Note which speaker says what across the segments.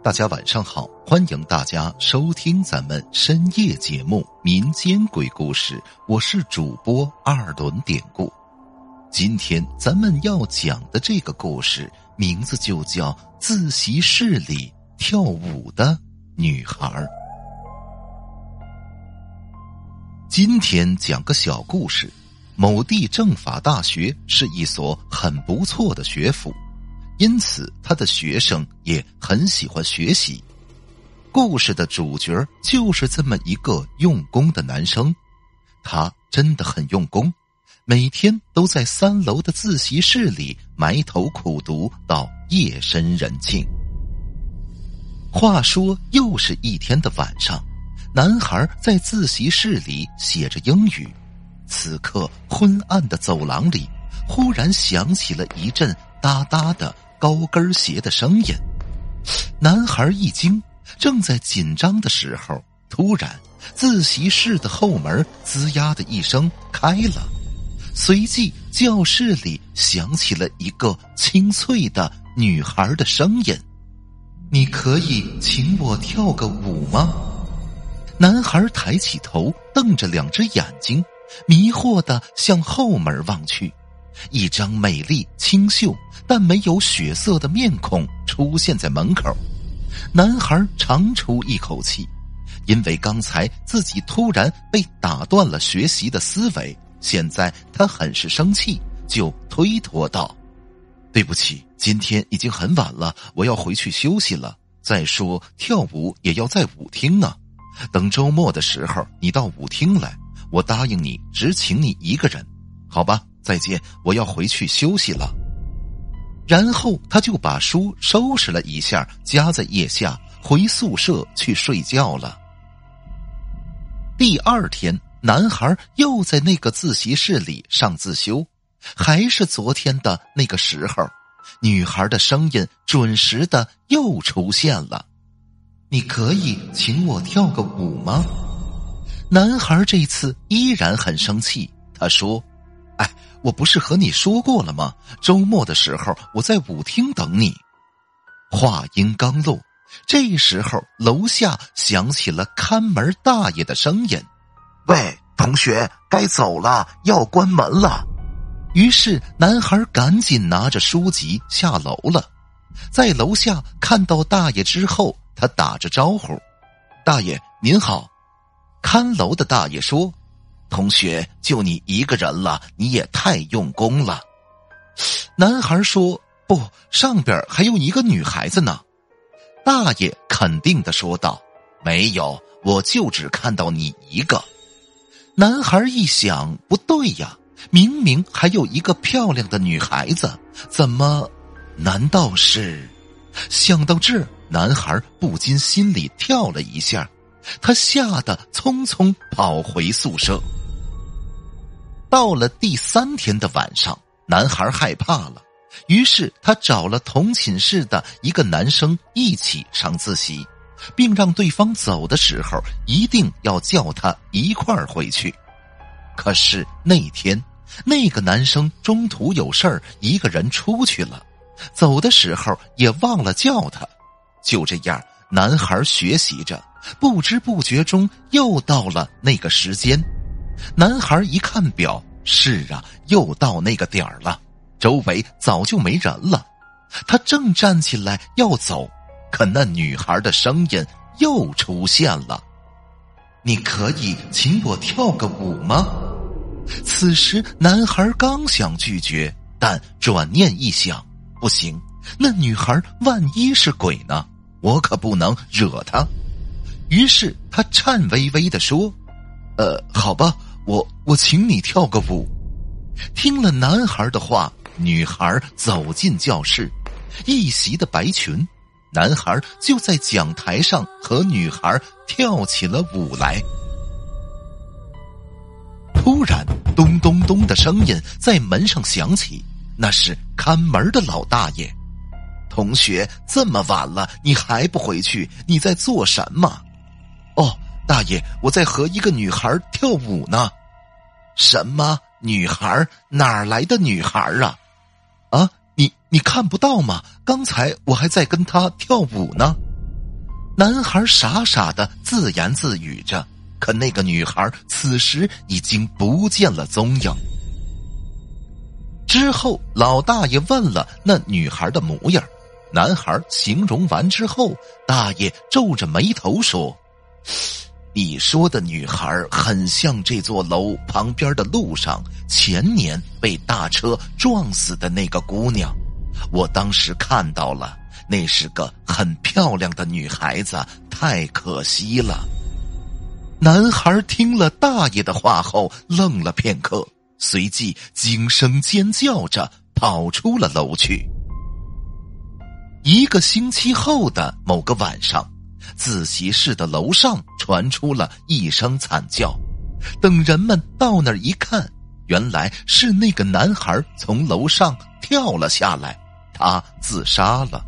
Speaker 1: 大家晚上好，欢迎大家收听咱们深夜节目《民间鬼故事》，我是主播二轮典故。今天咱们要讲的这个故事，名字就叫《自习室里跳舞的女孩》。今天讲个小故事。某地政法大学是一所很不错的学府。因此，他的学生也很喜欢学习。故事的主角就是这么一个用功的男生，他真的很用功，每天都在三楼的自习室里埋头苦读到夜深人静。话说，又是一天的晚上，男孩在自习室里写着英语，此刻昏暗的走廊里忽然响起了一阵哒哒的。高跟鞋的声音，男孩一惊，正在紧张的时候，突然，自习室的后门吱呀的一声开了，随即教室里响起了一个清脆的女孩的声音：“你可以请我跳个舞吗？”男孩抬起头，瞪着两只眼睛，迷惑的向后门望去。一张美丽清秀但没有血色的面孔出现在门口，男孩长出一口气，因为刚才自己突然被打断了学习的思维，现在他很是生气，就推脱道：“对不起，今天已经很晚了，我要回去休息了。再说跳舞也要在舞厅啊，等周末的时候你到舞厅来，我答应你只请你一个人，好吧？”再见，我要回去休息了。然后他就把书收拾了一下，夹在腋下，回宿舍去睡觉了。第二天，男孩又在那个自习室里上自修，还是昨天的那个时候，女孩的声音准时的又出现了：“你可以请我跳个舞吗？”男孩这次依然很生气，他说：“哎。”我不是和你说过了吗？周末的时候我在舞厅等你。话音刚落，这时候楼下响起了看门大爷的声音：“
Speaker 2: 喂，同学，该走了，要关门了。”
Speaker 1: 于是男孩赶紧拿着书籍下楼了。在楼下看到大爷之后，他打着招呼：“大爷您好。”看楼的大爷说。同学，就你一个人了，你也太用功了。男孩说：“不，上边还有一个女孩子呢。”大爷肯定的说道：“没有，我就只看到你一个。”男孩一想，不对呀，明明还有一个漂亮的女孩子，怎么？难道是？想到这，男孩不禁心里跳了一下，他吓得匆匆跑回宿舍。到了第三天的晚上，男孩害怕了，于是他找了同寝室的一个男生一起上自习，并让对方走的时候一定要叫他一块儿回去。可是那天，那个男生中途有事儿，一个人出去了，走的时候也忘了叫他。就这样，男孩学习着，不知不觉中又到了那个时间。男孩一看表，是啊，又到那个点儿了，周围早就没人了。他正站起来要走，可那女孩的声音又出现了：“你可以请我跳个舞吗？”此时，男孩刚想拒绝，但转念一想，不行，那女孩万一是鬼呢？我可不能惹她。于是他颤巍巍的说：“呃，好吧。”我我请你跳个舞。听了男孩的话，女孩走进教室，一袭的白裙，男孩就在讲台上和女孩跳起了舞来。突然，咚咚咚的声音在门上响起，那是看门的老大爷。同学，这么晚了，你还不回去？你在做什么？哦，大爷，我在和一个女孩跳舞呢。什么女孩？哪来的女孩啊？啊，你你看不到吗？刚才我还在跟她跳舞呢。男孩傻傻的自言自语着，可那个女孩此时已经不见了踪影。之后，老大爷问了那女孩的模样，男孩形容完之后，大爷皱着眉头说：“你说的女孩很像这座楼旁边的路上前年被大车撞死的那个姑娘，我当时看到了，那是个很漂亮的女孩子，太可惜了。”男孩听了大爷的话后，愣了片刻。随即惊声尖叫着跑出了楼去。一个星期后的某个晚上，自习室的楼上传出了一声惨叫。等人们到那儿一看，原来是那个男孩从楼上跳了下来，他自杀了。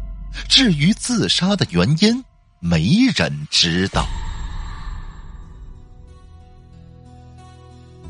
Speaker 1: 至于自杀的原因，没人知道。